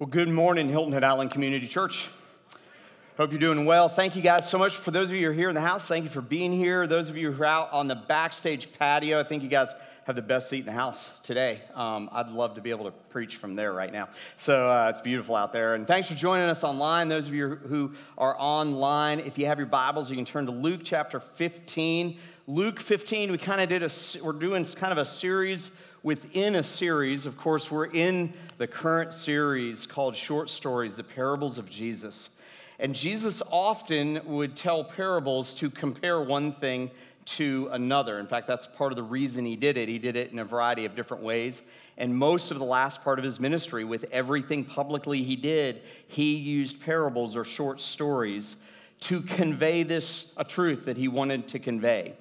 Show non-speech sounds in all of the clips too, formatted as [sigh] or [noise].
Well, good morning, Hilton Head Island Community Church. Hope you're doing well. Thank you guys so much. For those of you who are here in the house, thank you for being here. Those of you who are out on the backstage patio, I think you guys have the best seat in the house today. Um, I'd love to be able to preach from there right now. So uh, it's beautiful out there. And thanks for joining us online. Those of you who are online, if you have your Bibles, you can turn to Luke chapter 15. Luke 15, we kind of did a, we're doing kind of a series within a series. Of course, we're in the current series called Short Stories, the Parables of Jesus. And Jesus often would tell parables to compare one thing to another. In fact, that's part of the reason he did it. He did it in a variety of different ways. And most of the last part of his ministry, with everything publicly he did, he used parables or short stories to convey this a truth that he wanted to convey.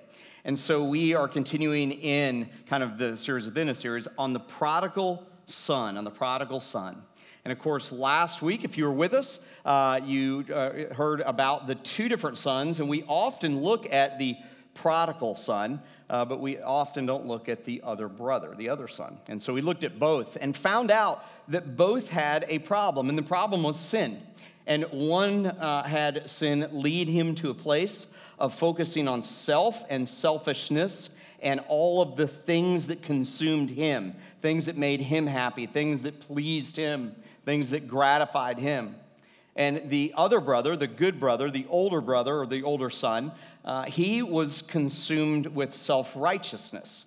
And so we are continuing in kind of the series within a series on the prodigal son, on the prodigal son. And of course, last week, if you were with us, uh, you uh, heard about the two different sons, and we often look at the prodigal son, uh, but we often don't look at the other brother, the other son. And so we looked at both and found out that both had a problem, and the problem was sin. And one uh, had sin lead him to a place of focusing on self and selfishness and all of the things that consumed him, things that made him happy, things that pleased him, things that gratified him. And the other brother, the good brother, the older brother or the older son, uh, he was consumed with self righteousness.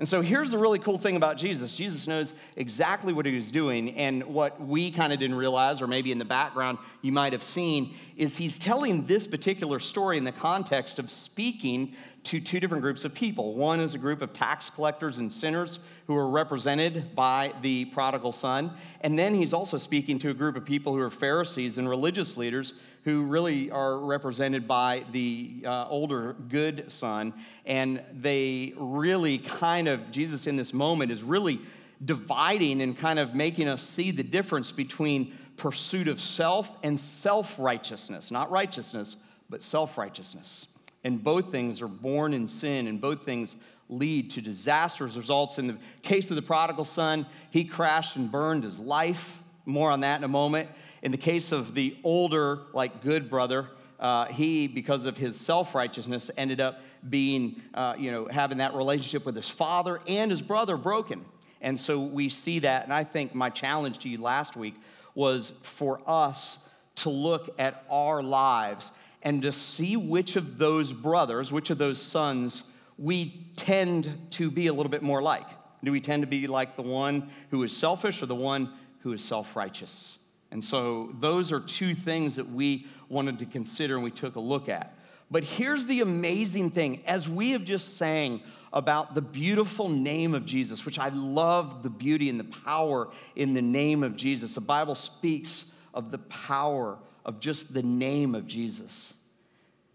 And so here's the really cool thing about Jesus Jesus knows exactly what he was doing. And what we kind of didn't realize, or maybe in the background you might have seen, is he's telling this particular story in the context of speaking to two different groups of people. One is a group of tax collectors and sinners who are represented by the prodigal son. And then he's also speaking to a group of people who are Pharisees and religious leaders who really are represented by the uh, older good son. And they really kind of, Jesus in this moment is really dividing and kind of making us see the difference between pursuit of self and self righteousness. Not righteousness, but self righteousness. And both things are born in sin, and both things lead to disastrous results. In the case of the prodigal son, he crashed and burned his life. More on that in a moment. In the case of the older, like good brother, uh, he, because of his self righteousness, ended up being, uh, you know, having that relationship with his father and his brother broken. And so we see that. And I think my challenge to you last week was for us to look at our lives and to see which of those brothers, which of those sons we tend to be a little bit more like. Do we tend to be like the one who is selfish or the one who is self righteous? And so those are two things that we wanted to consider and we took a look at. But here's the amazing thing as we have just sang about the beautiful name of Jesus, which I love the beauty and the power in the name of Jesus. The Bible speaks of the power of just the name of Jesus.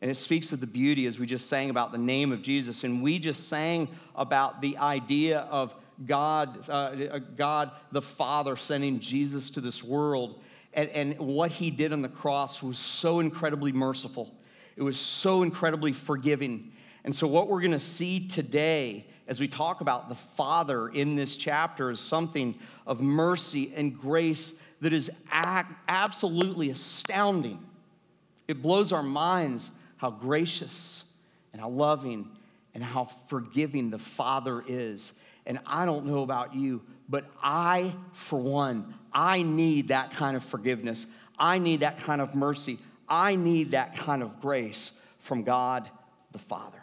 And it speaks of the beauty as we just sang about the name of Jesus. And we just sang about the idea of God, uh, God the Father sending Jesus to this world. And, and what he did on the cross was so incredibly merciful, it was so incredibly forgiving. And so, what we're going to see today as we talk about the Father in this chapter is something of mercy and grace that is absolutely astounding. It blows our minds how gracious and how loving and how forgiving the Father is. And I don't know about you, but I, for one, I need that kind of forgiveness. I need that kind of mercy. I need that kind of grace from God the Father.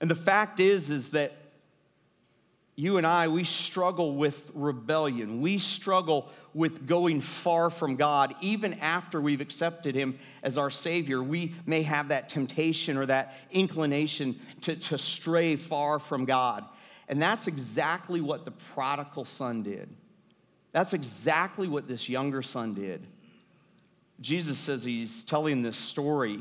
And the fact is, is that you and I, we struggle with rebellion. We struggle with going far from God. Even after we've accepted Him as our Savior, we may have that temptation or that inclination to, to stray far from God. And that's exactly what the prodigal son did. That's exactly what this younger son did. Jesus says he's telling this story.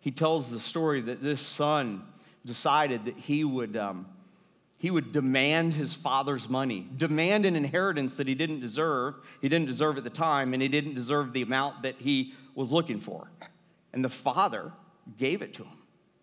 He tells the story that this son decided that he would, um, he would demand his father's money, demand an inheritance that he didn't deserve. He didn't deserve at the time, and he didn't deserve the amount that he was looking for. And the father gave it to him.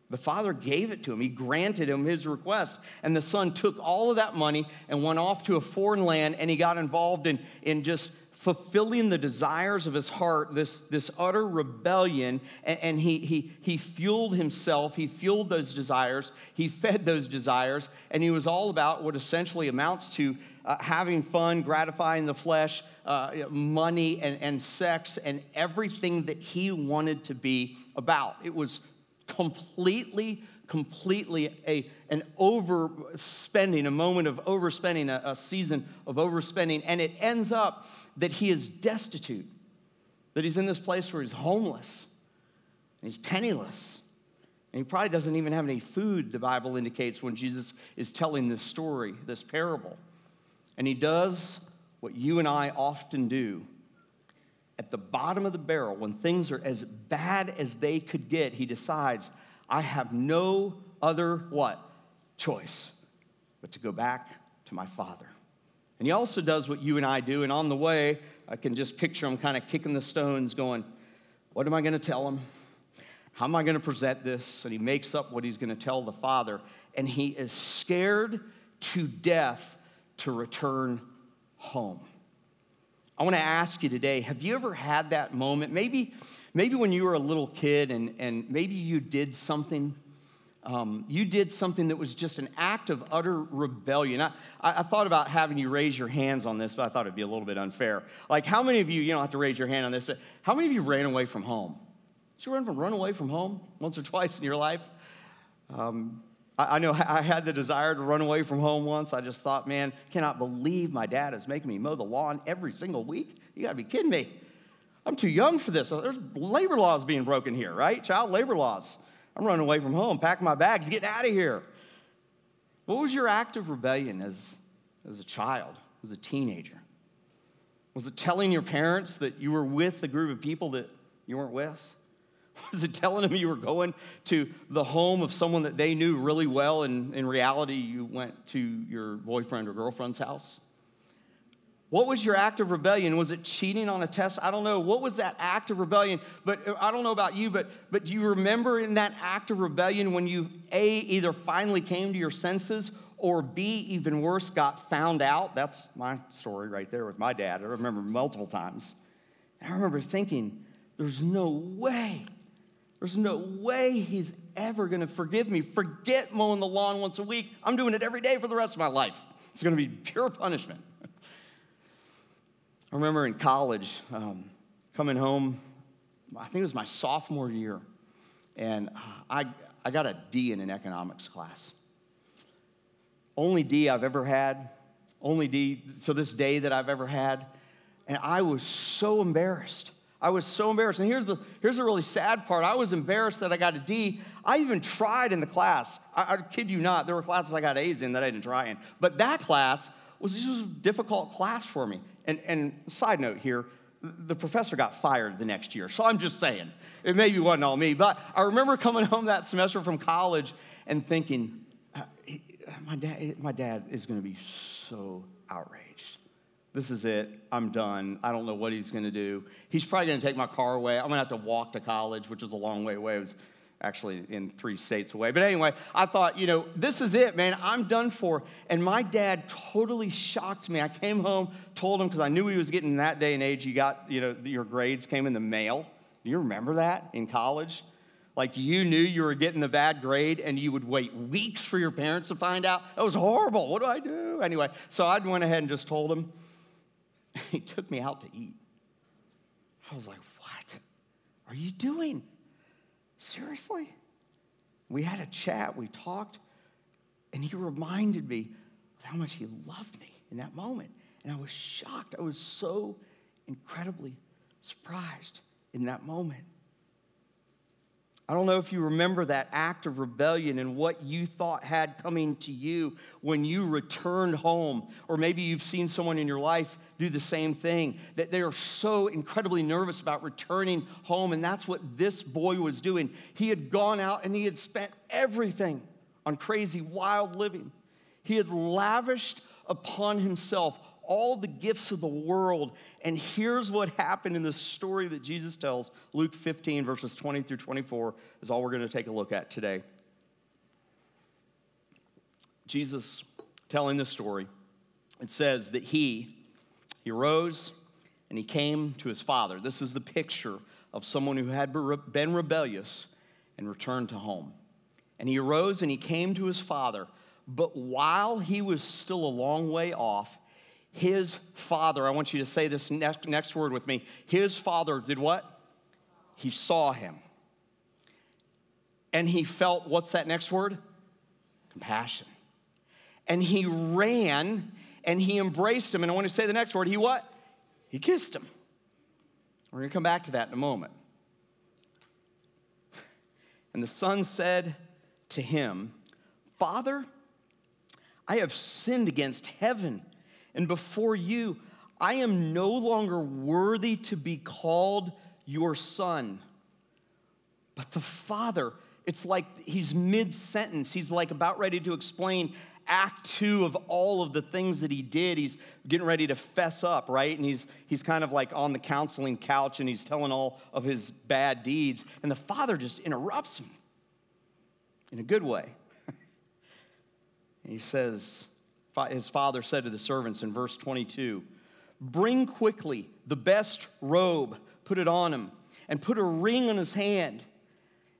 The father gave it to him. He granted him his request. And the son took all of that money and went off to a foreign land and he got involved in, in just fulfilling the desires of his heart, this, this utter rebellion. And, and he, he, he fueled himself, he fueled those desires, he fed those desires, and he was all about what essentially amounts to uh, having fun, gratifying the flesh, uh, money, and, and sex, and everything that he wanted to be about. It was completely, completely a, an overspending, a moment of overspending, a, a season of overspending. And it ends up that he is destitute, that he's in this place where he's homeless and he's penniless. And he probably doesn't even have any food, the Bible indicates, when Jesus is telling this story, this parable. And he does what you and I often do at the bottom of the barrel, when things are as bad as they could get, he decides, I have no other what? Choice but to go back to my father. And he also does what you and I do. And on the way, I can just picture him kind of kicking the stones, going, What am I going to tell him? How am I going to present this? And he makes up what he's going to tell the father. And he is scared to death to return home. I want to ask you today have you ever had that moment? Maybe, maybe when you were a little kid and, and maybe you did something. Um, you did something that was just an act of utter rebellion. I, I, thought about having you raise your hands on this, but I thought it'd be a little bit unfair. Like, how many of you, you don't have to raise your hand on this, but how many of you ran away from home? Did you run, from, run away from home once or twice in your life? Um, I, know [laughs] I had the desire to run away from home once. I just thought, man, cannot believe my dad is making me mow the lawn every single week. You gotta be kidding me. I'm too young for this. There's labor laws being broken here, right? Child labor laws. I'm running away from home, packing my bags, getting out of here. What was your act of rebellion as, as a child, as a teenager? Was it telling your parents that you were with a group of people that you weren't with? [laughs] Was it telling them you were going to the home of someone that they knew really well, and in reality, you went to your boyfriend or girlfriend's house? What was your act of rebellion? Was it cheating on a test? I don't know. What was that act of rebellion? But uh, I don't know about you, but, but do you remember in that act of rebellion when you, A, either finally came to your senses, or B, even worse, got found out? That's my story right there with my dad. I remember multiple times. I remember thinking, there's no way there's no way he's ever going to forgive me. Forget mowing the lawn once a week. I'm doing it every day for the rest of my life. It's going to be pure punishment. I remember in college um, coming home, I think it was my sophomore year, and I, I got a D in an economics class. Only D I've ever had, only D to this day that I've ever had. And I was so embarrassed. I was so embarrassed. And here's the, here's the really sad part. I was embarrassed that I got a D. I even tried in the class. I, I kid you not, there were classes I got A's in that I didn't try in. But that class was just a difficult class for me. And, and side note here, the professor got fired the next year. So I'm just saying, it maybe wasn't all me. But I remember coming home that semester from college and thinking, uh, my dad, my dad is going to be so outraged this is it. I'm done. I don't know what he's going to do. He's probably going to take my car away. I'm going to have to walk to college, which is a long way away. It was actually in three states away. But anyway, I thought, you know, this is it, man. I'm done for. And my dad totally shocked me. I came home, told him, because I knew he was getting that day and age, you got, you know, your grades came in the mail. Do you remember that in college? Like you knew you were getting the bad grade and you would wait weeks for your parents to find out. That was horrible. What do I do? Anyway, so I went ahead and just told him. [laughs] he took me out to eat. I was like, What are you doing? Seriously? We had a chat, we talked, and he reminded me of how much he loved me in that moment. And I was shocked. I was so incredibly surprised in that moment. I don't know if you remember that act of rebellion and what you thought had coming to you when you returned home. Or maybe you've seen someone in your life do the same thing, that they are so incredibly nervous about returning home. And that's what this boy was doing. He had gone out and he had spent everything on crazy, wild living. He had lavished upon himself all the gifts of the world. And here's what happened in the story that Jesus tells Luke 15, verses 20 through 24, is all we're going to take a look at today. Jesus telling this story, it says that he, he rose and he came to his father. This is the picture of someone who had been rebellious and returned to home. And he arose and he came to his father. But while he was still a long way off, his father, I want you to say this next, next word with me. His father did what? He saw him. And he felt, what's that next word? Compassion. And he ran and he embraced him. And I want to say the next word. He what? He kissed him. We're going to come back to that in a moment. [laughs] And the son said to him, Father, I have sinned against heaven and before you. I am no longer worthy to be called your son. But the father, it's like he's mid sentence. He's like about ready to explain act two of all of the things that he did. He's getting ready to fess up, right? And he's, he's kind of like on the counseling couch and he's telling all of his bad deeds. And the father just interrupts him in a good way. [laughs] he says, his father said to the servants in verse 22 Bring quickly the best robe, put it on him, and put a ring on his hand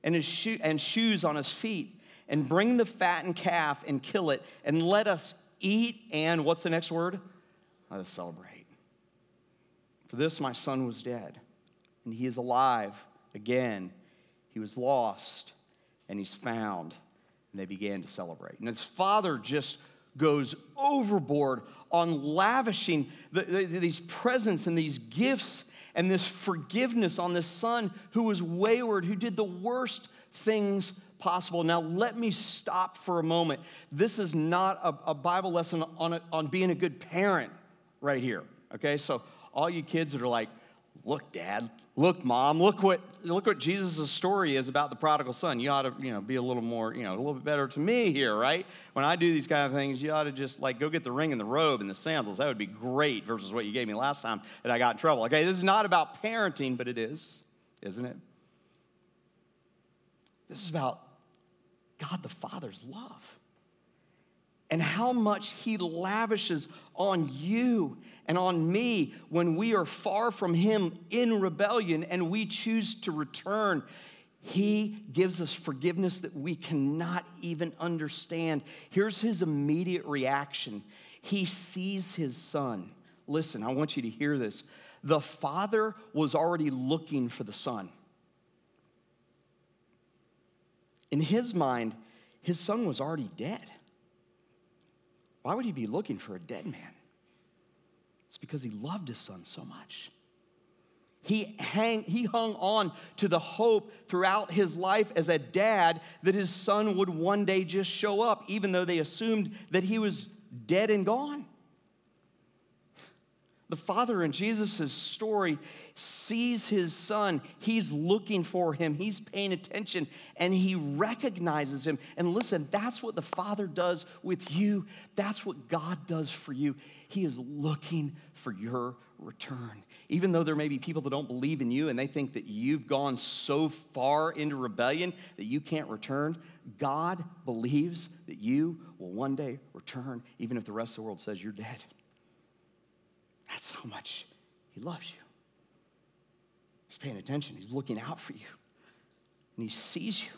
and, his sho- and shoes on his feet, and bring the fattened calf and kill it, and let us eat and what's the next word? Let us celebrate. For this my son was dead, and he is alive again. He was lost, and he's found. And they began to celebrate. And his father just goes overboard on lavishing the, the, these presents and these gifts and this forgiveness on this son who was wayward, who did the worst things possible. Now, let me stop for a moment. This is not a, a Bible lesson on, a, on being a good parent right here, okay? So, all you kids that are like, look, dad, look, mom, look what, look what Jesus' story is about the prodigal son. You ought to, you know, be a little more, you know, a little bit better to me here, right? When I do these kind of things, you ought to just like go get the ring and the robe and the sandals. That would be great versus what you gave me last time that I got in trouble. Okay, this is not about parenting, but it is, isn't it? This is about God the Father's love and how much He lavishes on you and on me when we are far from Him in rebellion and we choose to return. He gives us forgiveness that we cannot even understand. Here's His immediate reaction He sees His Son. Listen, I want you to hear this. The Father was already looking for the Son. In His mind, His Son was already dead. Why would he be looking for a dead man? It's because he loved his son so much. He, hang, he hung on to the hope throughout his life as a dad that his son would one day just show up, even though they assumed that he was dead and gone. The father in Jesus' story sees his son. He's looking for him. He's paying attention and he recognizes him. And listen, that's what the father does with you. That's what God does for you. He is looking for your return. Even though there may be people that don't believe in you and they think that you've gone so far into rebellion that you can't return, God believes that you will one day return, even if the rest of the world says you're dead. That's how much He loves you. He's paying attention, He's looking out for you, and He sees you.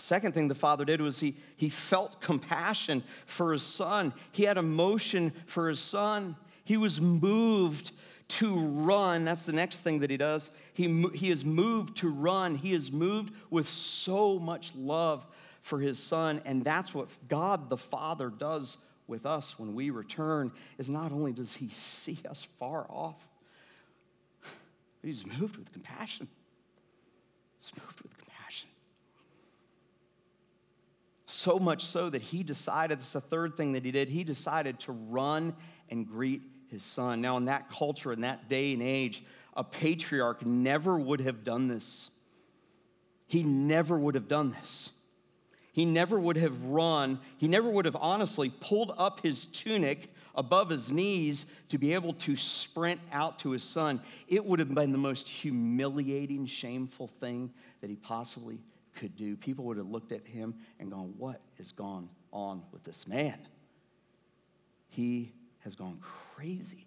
Second thing the father did was he, he felt compassion for his son. He had emotion for his son. He was moved to run. That's the next thing that he does. He, he is moved to run. He is moved with so much love for his son. And that's what God the Father does with us when we return is not only does he see us far off, but he's moved with compassion. He's moved with compassion. So much so that he decided, this is the third thing that he did, he decided to run and greet his son. Now, in that culture, in that day and age, a patriarch never would have done this. He never would have done this. He never would have run, he never would have honestly pulled up his tunic above his knees to be able to sprint out to his son. It would have been the most humiliating, shameful thing that he possibly could do. People would have looked at him and gone, What has gone on with this man? He has gone crazy.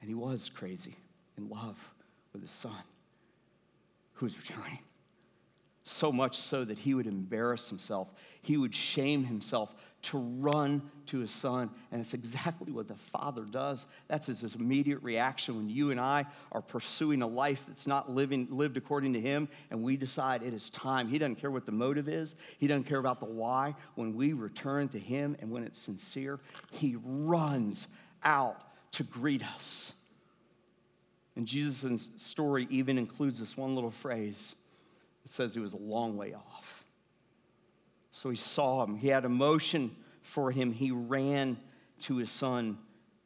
And he was crazy in love with his son who was returning. So much so that he would embarrass himself, he would shame himself to run to his son. And it's exactly what the father does. That's his, immediate reaction when you and I are pursuing a life that's not living, lived according to him, and we decide it is time. He doesn't care what the motive is, he doesn't care about the why. When we return to him and when it's sincere, he runs out to greet us. And Jesus' story even includes this one little phrase. It says he was a long way off. So he saw him. He had emotion for him. He ran to his son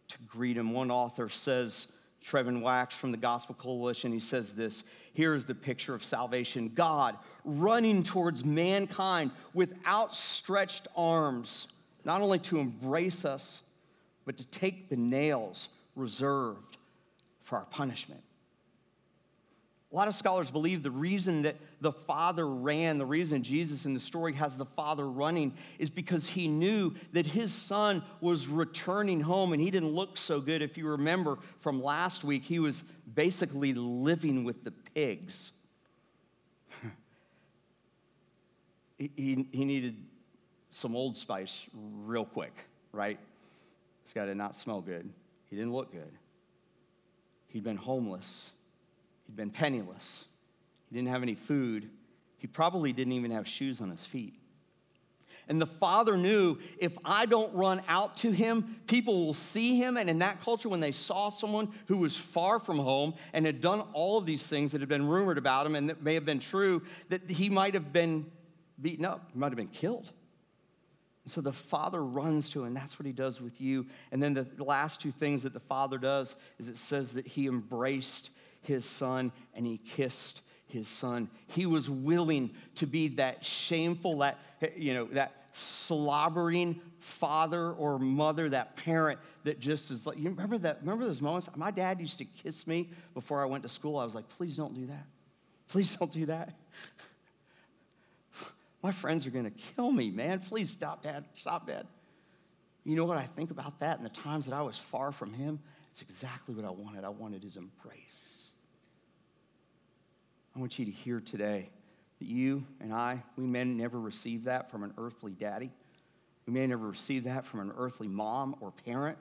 to greet him. One author says, Trevin Wax from the Gospel Coalition, he says this Here's the picture of salvation God running towards mankind with outstretched arms, not only to embrace us, but to take the nails reserved for our punishment. A lot of scholars believe the reason that the father ran, the reason Jesus in the story has the father running, is because he knew that his son was returning home and he didn't look so good. If you remember from last week, he was basically living with the pigs. [laughs] he, he, needed some old spice real quick, right? This guy did not smell good. He didn't look good. He'd been homeless, he'd been penniless, he didn't have any food, he probably didn't even have shoes on his feet. And the father knew if I don't run out to him, people will see him. And in that culture, when they saw someone who was far from home and had done all of these things that had been rumored about him and that may have been true, that he might have been beaten up, he might have been killed. And so the Father runs to him, and that's what he does with you. And then the last two things that the Father does is it says that he embraced his son and he kissed his son. He was willing to be that shameful, that, you know, that slobbering father or mother, that parent that just is like, you remember that, remember those moments? My dad used to kiss me before I went to school. I was like, please don't do that. Please don't do that. [laughs] My friends are going to kill me, man. Please stop, Dad. Stop, Dad. You know what I think about that and the times that I was far from him? It's exactly what I wanted. I wanted his embrace. I want you to hear today that you and I, we may never receive that from an earthly daddy. We may never receive that from an earthly mom or parent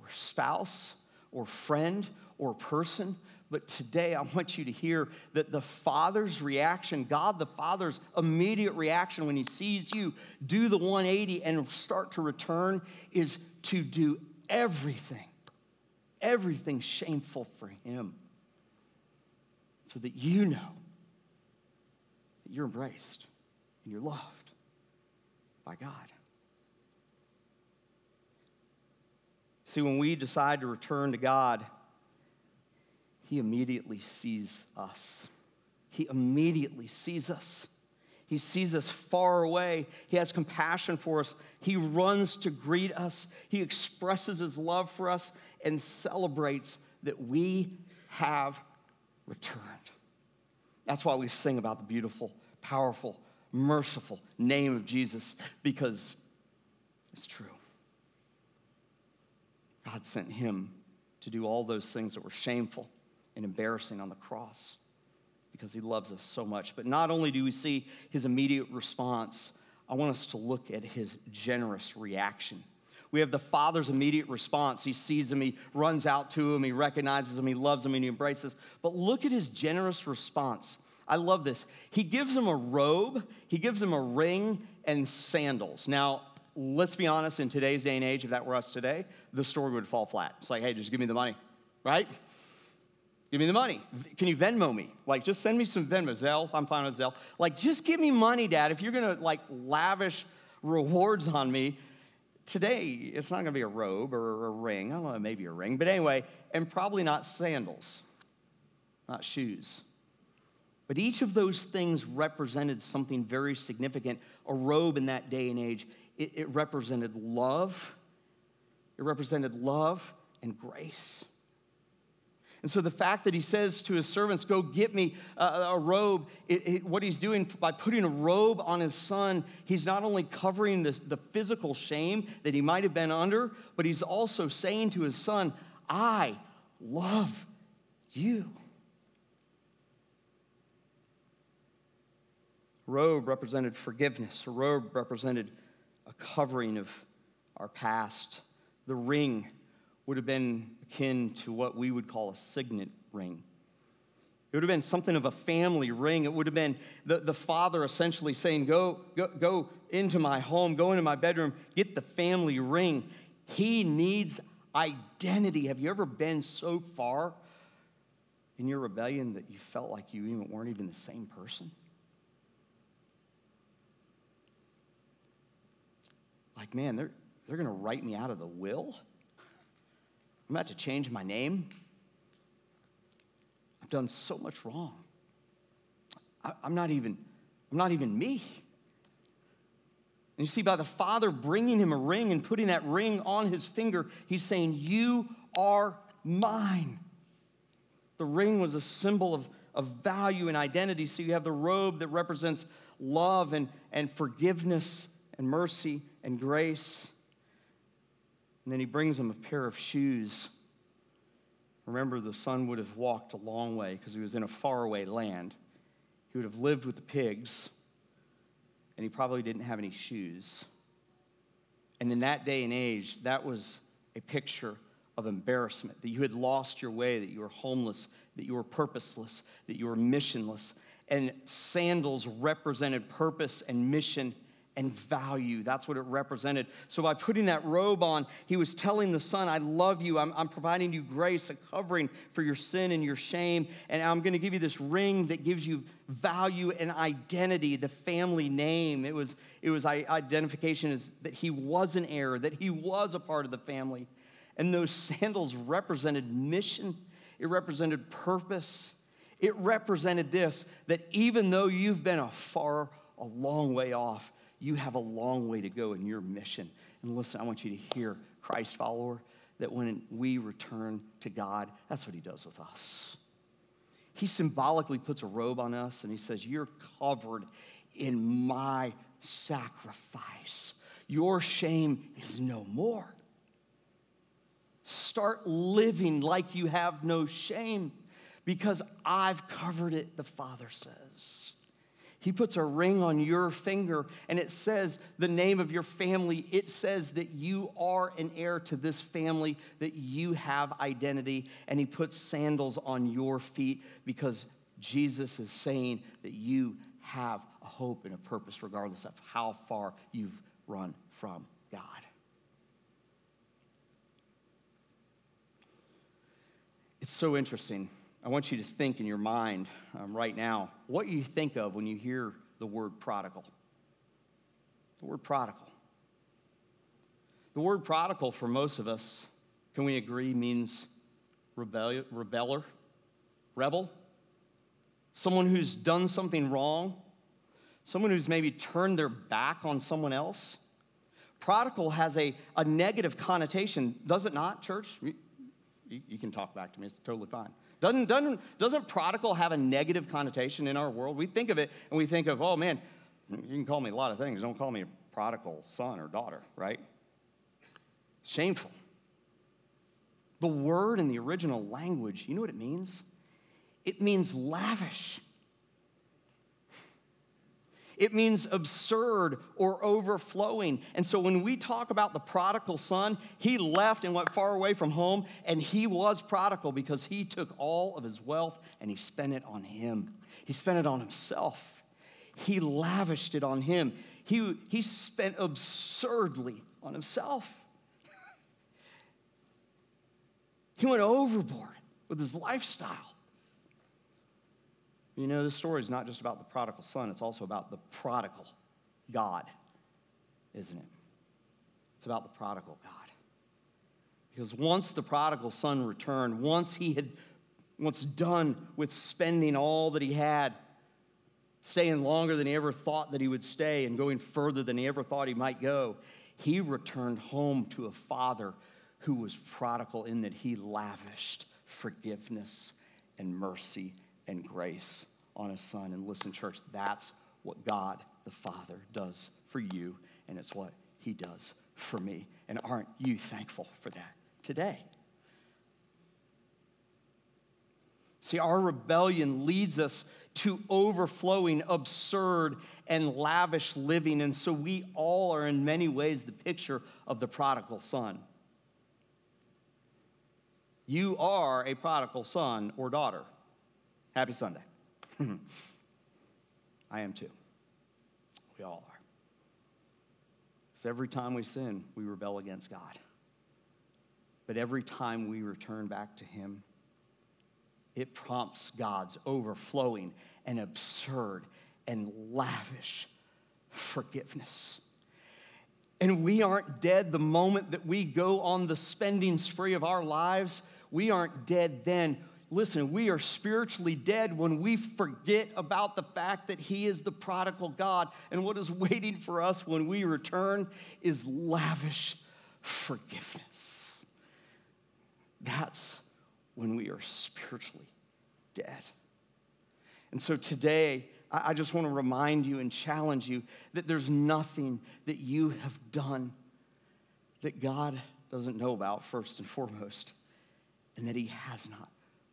or spouse or friend or person. But today, I want you to hear that the Father's reaction, God the Father's immediate reaction when He sees you do the 180 and start to return, is to do everything, everything shameful for Him, so that you know that you're embraced and you're loved by God. See, when we decide to return to God, he immediately sees us. He immediately sees us. He sees us far away. He has compassion for us. He runs to greet us. He expresses his love for us and celebrates that we have returned. That's why we sing about the beautiful, powerful, merciful name of Jesus, because it's true. God sent him to do all those things that were shameful and embarrassing on the cross because he loves us so much. But not only do we see his immediate response, I want us to look at his generous reaction. We have the father's immediate response. He sees him, he runs out to him, he recognizes him, he loves him, and he embraces. But look at his generous response. I love this. He gives him a robe, he gives him a ring, and sandals. Now, let's be honest, in today's day and age, if that were us today, the story would fall flat. It's like, hey, just give me the money, right? Give me the money. Can you Venmo me? Like, just send me some Venmo. Zelle, I'm fine with Zelle. Like, just give me money, Dad. If you're gonna like lavish rewards on me, today it's not gonna be a robe or a ring. I don't know, maybe a ring, but anyway, and probably not sandals, not shoes. But each of those things represented something very significant. A robe in that day and age, it, it represented love, it represented love and grace. And so the fact that he says to his servants, Go get me a, a robe, it, it, what he's doing by putting a robe on his son, he's not only covering the, the physical shame that he might have been under, but he's also saying to his son, I love you. robe represented forgiveness, a robe represented a covering of our past. The ring would have been akin to what we would call a signet ring. It would have been something of a family ring. It would have been the, the father essentially saying, go, go, go into my home, go into my bedroom, get the family ring. He needs identity. Have you ever been so far in your rebellion that you felt like you even weren't even the same person? Like, man, they're, they're going to write me out of the will? I'm about to change my name? I've done so much wrong. I, I'm not even, I'm not even me. And you see, by the Father bringing him a ring and putting that ring on his finger, he's saying, You are mine. The ring was a symbol of, of value and identity. So you have the robe that represents love and, and forgiveness and mercy and grace. And then he brings him a pair of shoes. Remember, the son would have walked a long way because he was in a faraway land. He would have lived with the pigs, and he probably didn't have any shoes. And in that day and age, that was a picture of embarrassment that you had lost your way, that you were homeless, that you were purposeless, that you were missionless. And sandals represented purpose and mission and value. That's what it represented. So, by putting that robe on, he was telling the son, I love you. I'm, I'm providing you grace, a covering for your sin and your shame. And I'm going to give you this ring that gives you value and identity, the family name. It was, it was identification is that he was an heir, that he was a part of the family. And those sandals represented mission, it represented purpose. It represented this that even though you've been a far, a long way off, you have a long way to go in your mission. And listen, I want you to hear, Christ follower, that when we return to God, that's what He does with us. He symbolically puts a robe on us and He says, You're covered in my sacrifice. Your shame is no more. Start living like you have no shame because I've covered it, the Father says. He puts a ring on your finger and it says the name of your family. It says that you are an heir to this family, that you have identity. And He puts sandals on your feet because Jesus is saying that you have a hope and a purpose, regardless of how far you've run from God. It's so interesting I want you to think in your mind um, right now what you think of when you hear the word prodigal. The word prodigal. The word prodigal for most of us, can we agree, means rebel, rebeller, rebel, someone who's done something wrong, someone who's maybe turned their back on someone else. Prodigal has a, a negative connotation, does it not, church? You, you can talk back to me, it's totally fine. Doesn't, doesn't, doesn't prodigal have a negative connotation in our world? We think of it and we think of, oh man, you can call me a lot of things. Don't call me a prodigal son or daughter, right? Shameful. The word in the original language, you know what it means? It means lavish. It means absurd or overflowing. And so when we talk about the prodigal son, he left and went far away from home, and he was prodigal because he took all of his wealth and he spent it on him. He spent it on himself. He lavished it on him. He, he spent absurdly on himself. he went overboard with his lifestyle. You know, this story is not just about the prodigal son, it's also about the prodigal God, isn't it? It's about the prodigal God. Because once the prodigal son returned, once he had once done with spending all that he had, staying longer than he ever thought that he would stay and going further than he ever thought he might go, he returned home to a father who was prodigal in that he lavished forgiveness and mercy and grace on his son. And listen, church, that's what God the Father does for you, and it's what he does for me. And aren't you thankful for that today? See, our rebellion leads us to overflowing, absurd, and lavish living. And so we all are, in many ways, the picture of the prodigal son. You are a prodigal son or daughter. Happy Sunday. [laughs] I am too. We all are. So every time we sin, we rebel against God. But every time we return back to Him, it prompts God's overflowing and absurd and lavish forgiveness. And we aren't dead the moment that we go on the spending spree of our lives. We aren't dead then. Listen, we are spiritually dead when we forget about the fact that He is the prodigal God. And what is waiting for us when we return is lavish forgiveness. That's when we are spiritually dead. And so today, I just want to remind you and challenge you that there's nothing that you have done that God doesn't know about, first and foremost, and that He has not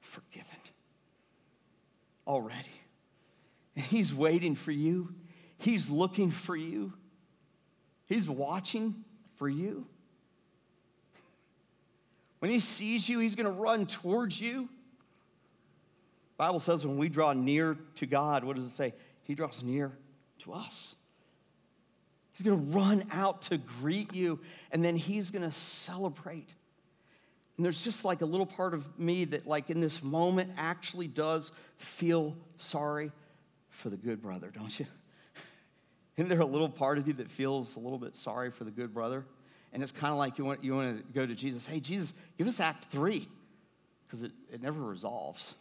forgiven already. And He's waiting for you, He's looking for you, He's watching for you. When He sees you, He's going to run towards you. Bible says when we draw near to God, what does it say? He draws near to us. He's going to run out to greet you, and then he's going to celebrate. And there's just like a little part of me that, like, in this moment, actually does feel sorry for the good brother, don't you? [laughs] Isn't there a little part of you that feels a little bit sorry for the good brother? And it's kind of like you want, you want to go to Jesus, hey, Jesus, give us Act 3, because it, it never resolves.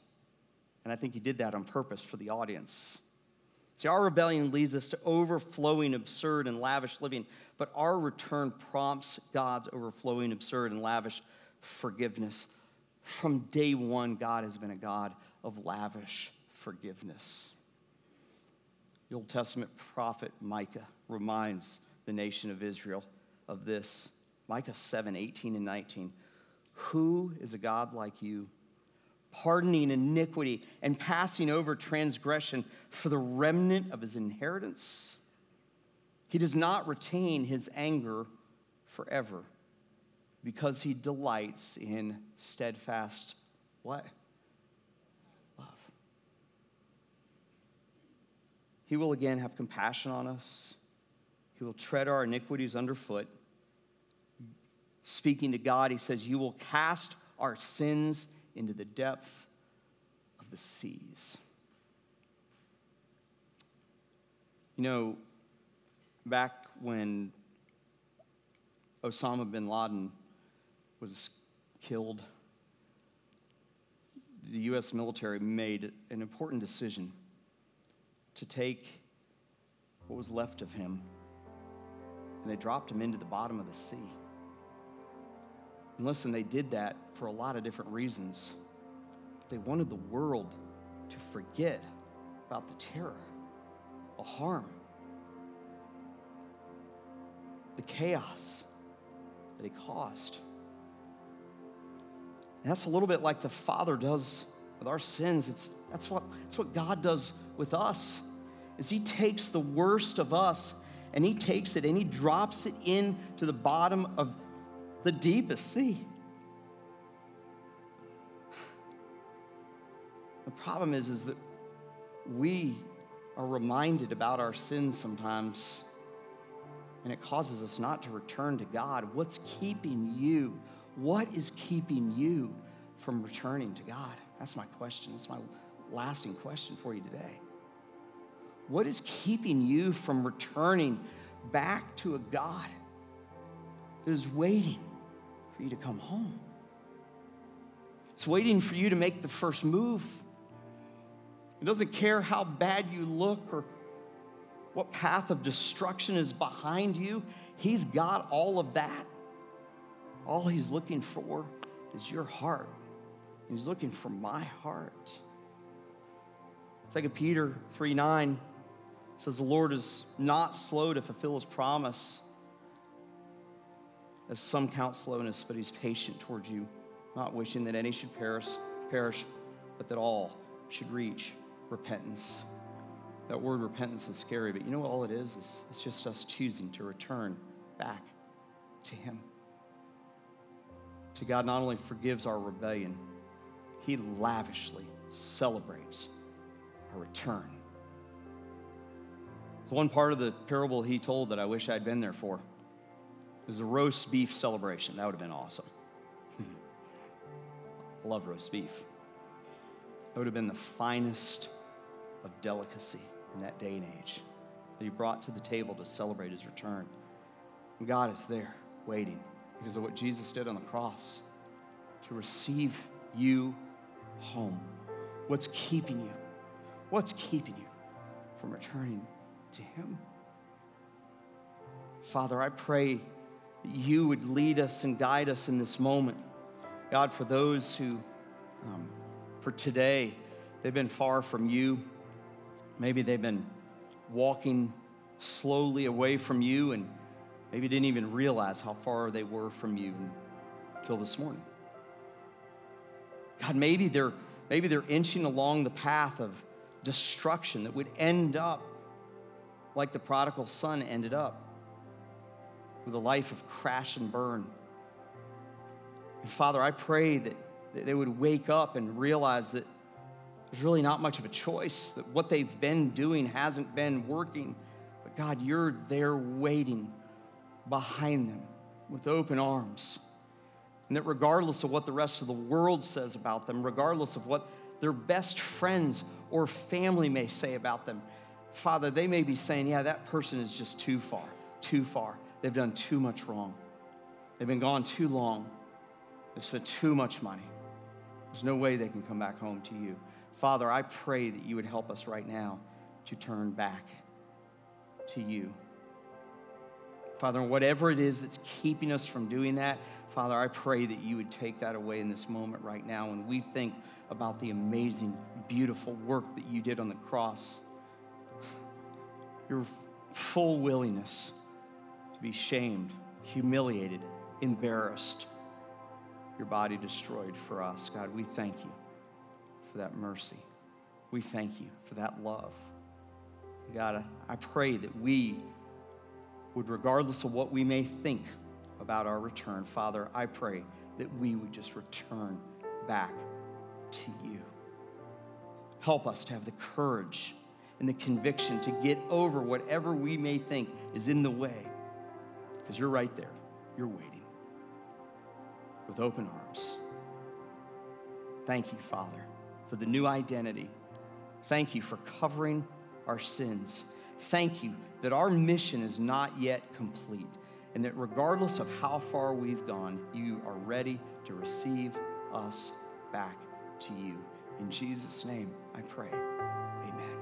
And I think he did that on purpose for the audience. See, our rebellion leads us to overflowing, absurd, and lavish living, but our return prompts God's overflowing, absurd, and lavish forgiveness. From day one, God has been a God of lavish forgiveness. The Old Testament prophet Micah reminds the nation of Israel of this. Micah 7 18 and 19. Who is a God like you? pardoning iniquity and passing over transgression for the remnant of his inheritance. He does not retain his anger forever because he delights in steadfast what? Love. He will again have compassion on us. He will tread our iniquities underfoot. Speaking to God, he says, You will cast our sins into the depth of the seas. You know, back when Osama bin Laden was killed, the U.S. military made an important decision to take what was left of him and they dropped him into the bottom of the sea. And listen, they did that for a lot of different reasons. They wanted the world to forget about the terror, the harm, the chaos that he caused. And that's a little bit like the Father does with our sins. It's, that's, what, that's what God does with us, is he takes the worst of us and he takes it and he drops it into the bottom of the deepest sea. The problem is, is that we are reminded about our sins sometimes, and it causes us not to return to God. What's keeping you? What is keeping you from returning to God? That's my question. That's my lasting question for you today. What is keeping you from returning back to a God that is waiting for you to come home. It's waiting for you to make the first move. It doesn't care how bad you look or what path of destruction is behind you. He's got all of that. All he's looking for is your heart. He's looking for my heart. 2 Peter 3 9 says, The Lord is not slow to fulfill his promise, as some count slowness, but he's patient towards you, not wishing that any should perish, perish, but that all should reach repentance. That word repentance is scary, but you know what all it is? It's, it's just us choosing to return back to him. God not only forgives our rebellion, he lavishly celebrates our return. There's one part of the parable he told that I wish I'd been there for. It was a roast beef celebration. That would have been awesome. [laughs] I love roast beef. It would have been the finest of delicacy in that day and age that he brought to the table to celebrate his return. And God is there waiting because of what Jesus did on the cross to receive you home. What's keeping you? What's keeping you from returning to Him? Father, I pray that you would lead us and guide us in this moment. God, for those who, um, for today, they've been far from you. Maybe they've been walking slowly away from you and maybe didn't even realize how far they were from you until this morning. God, maybe they're, maybe they're inching along the path of destruction that would end up like the prodigal son ended up with a life of crash and burn. And Father, I pray that, that they would wake up and realize that there's really not much of a choice, that what they've been doing hasn't been working. But God, you're there waiting behind them with open arms. And that regardless of what the rest of the world says about them, regardless of what their best friends or family may say about them, Father, they may be saying, yeah, that person is just too far, too far. They've done too much wrong. They've been gone too long. They've spent too much money. There's no way they can come back home to you. Father, I pray that you would help us right now to turn back to you. Father, whatever it is that's keeping us from doing that, Father, I pray that you would take that away in this moment right now when we think about the amazing, beautiful work that you did on the cross. Your full willingness to be shamed, humiliated, embarrassed, your body destroyed for us. God, we thank you for that mercy. We thank you for that love. God, I pray that we would, regardless of what we may think about our return, Father, I pray that we would just return back to you. Help us to have the courage and the conviction to get over whatever we may think is in the way, because you're right there. You're waiting with open arms. Thank you, Father, for the new identity. Thank you for covering our sins. Thank you that our mission is not yet complete and that regardless of how far we've gone, you are ready to receive us back to you. In Jesus' name, I pray. Amen.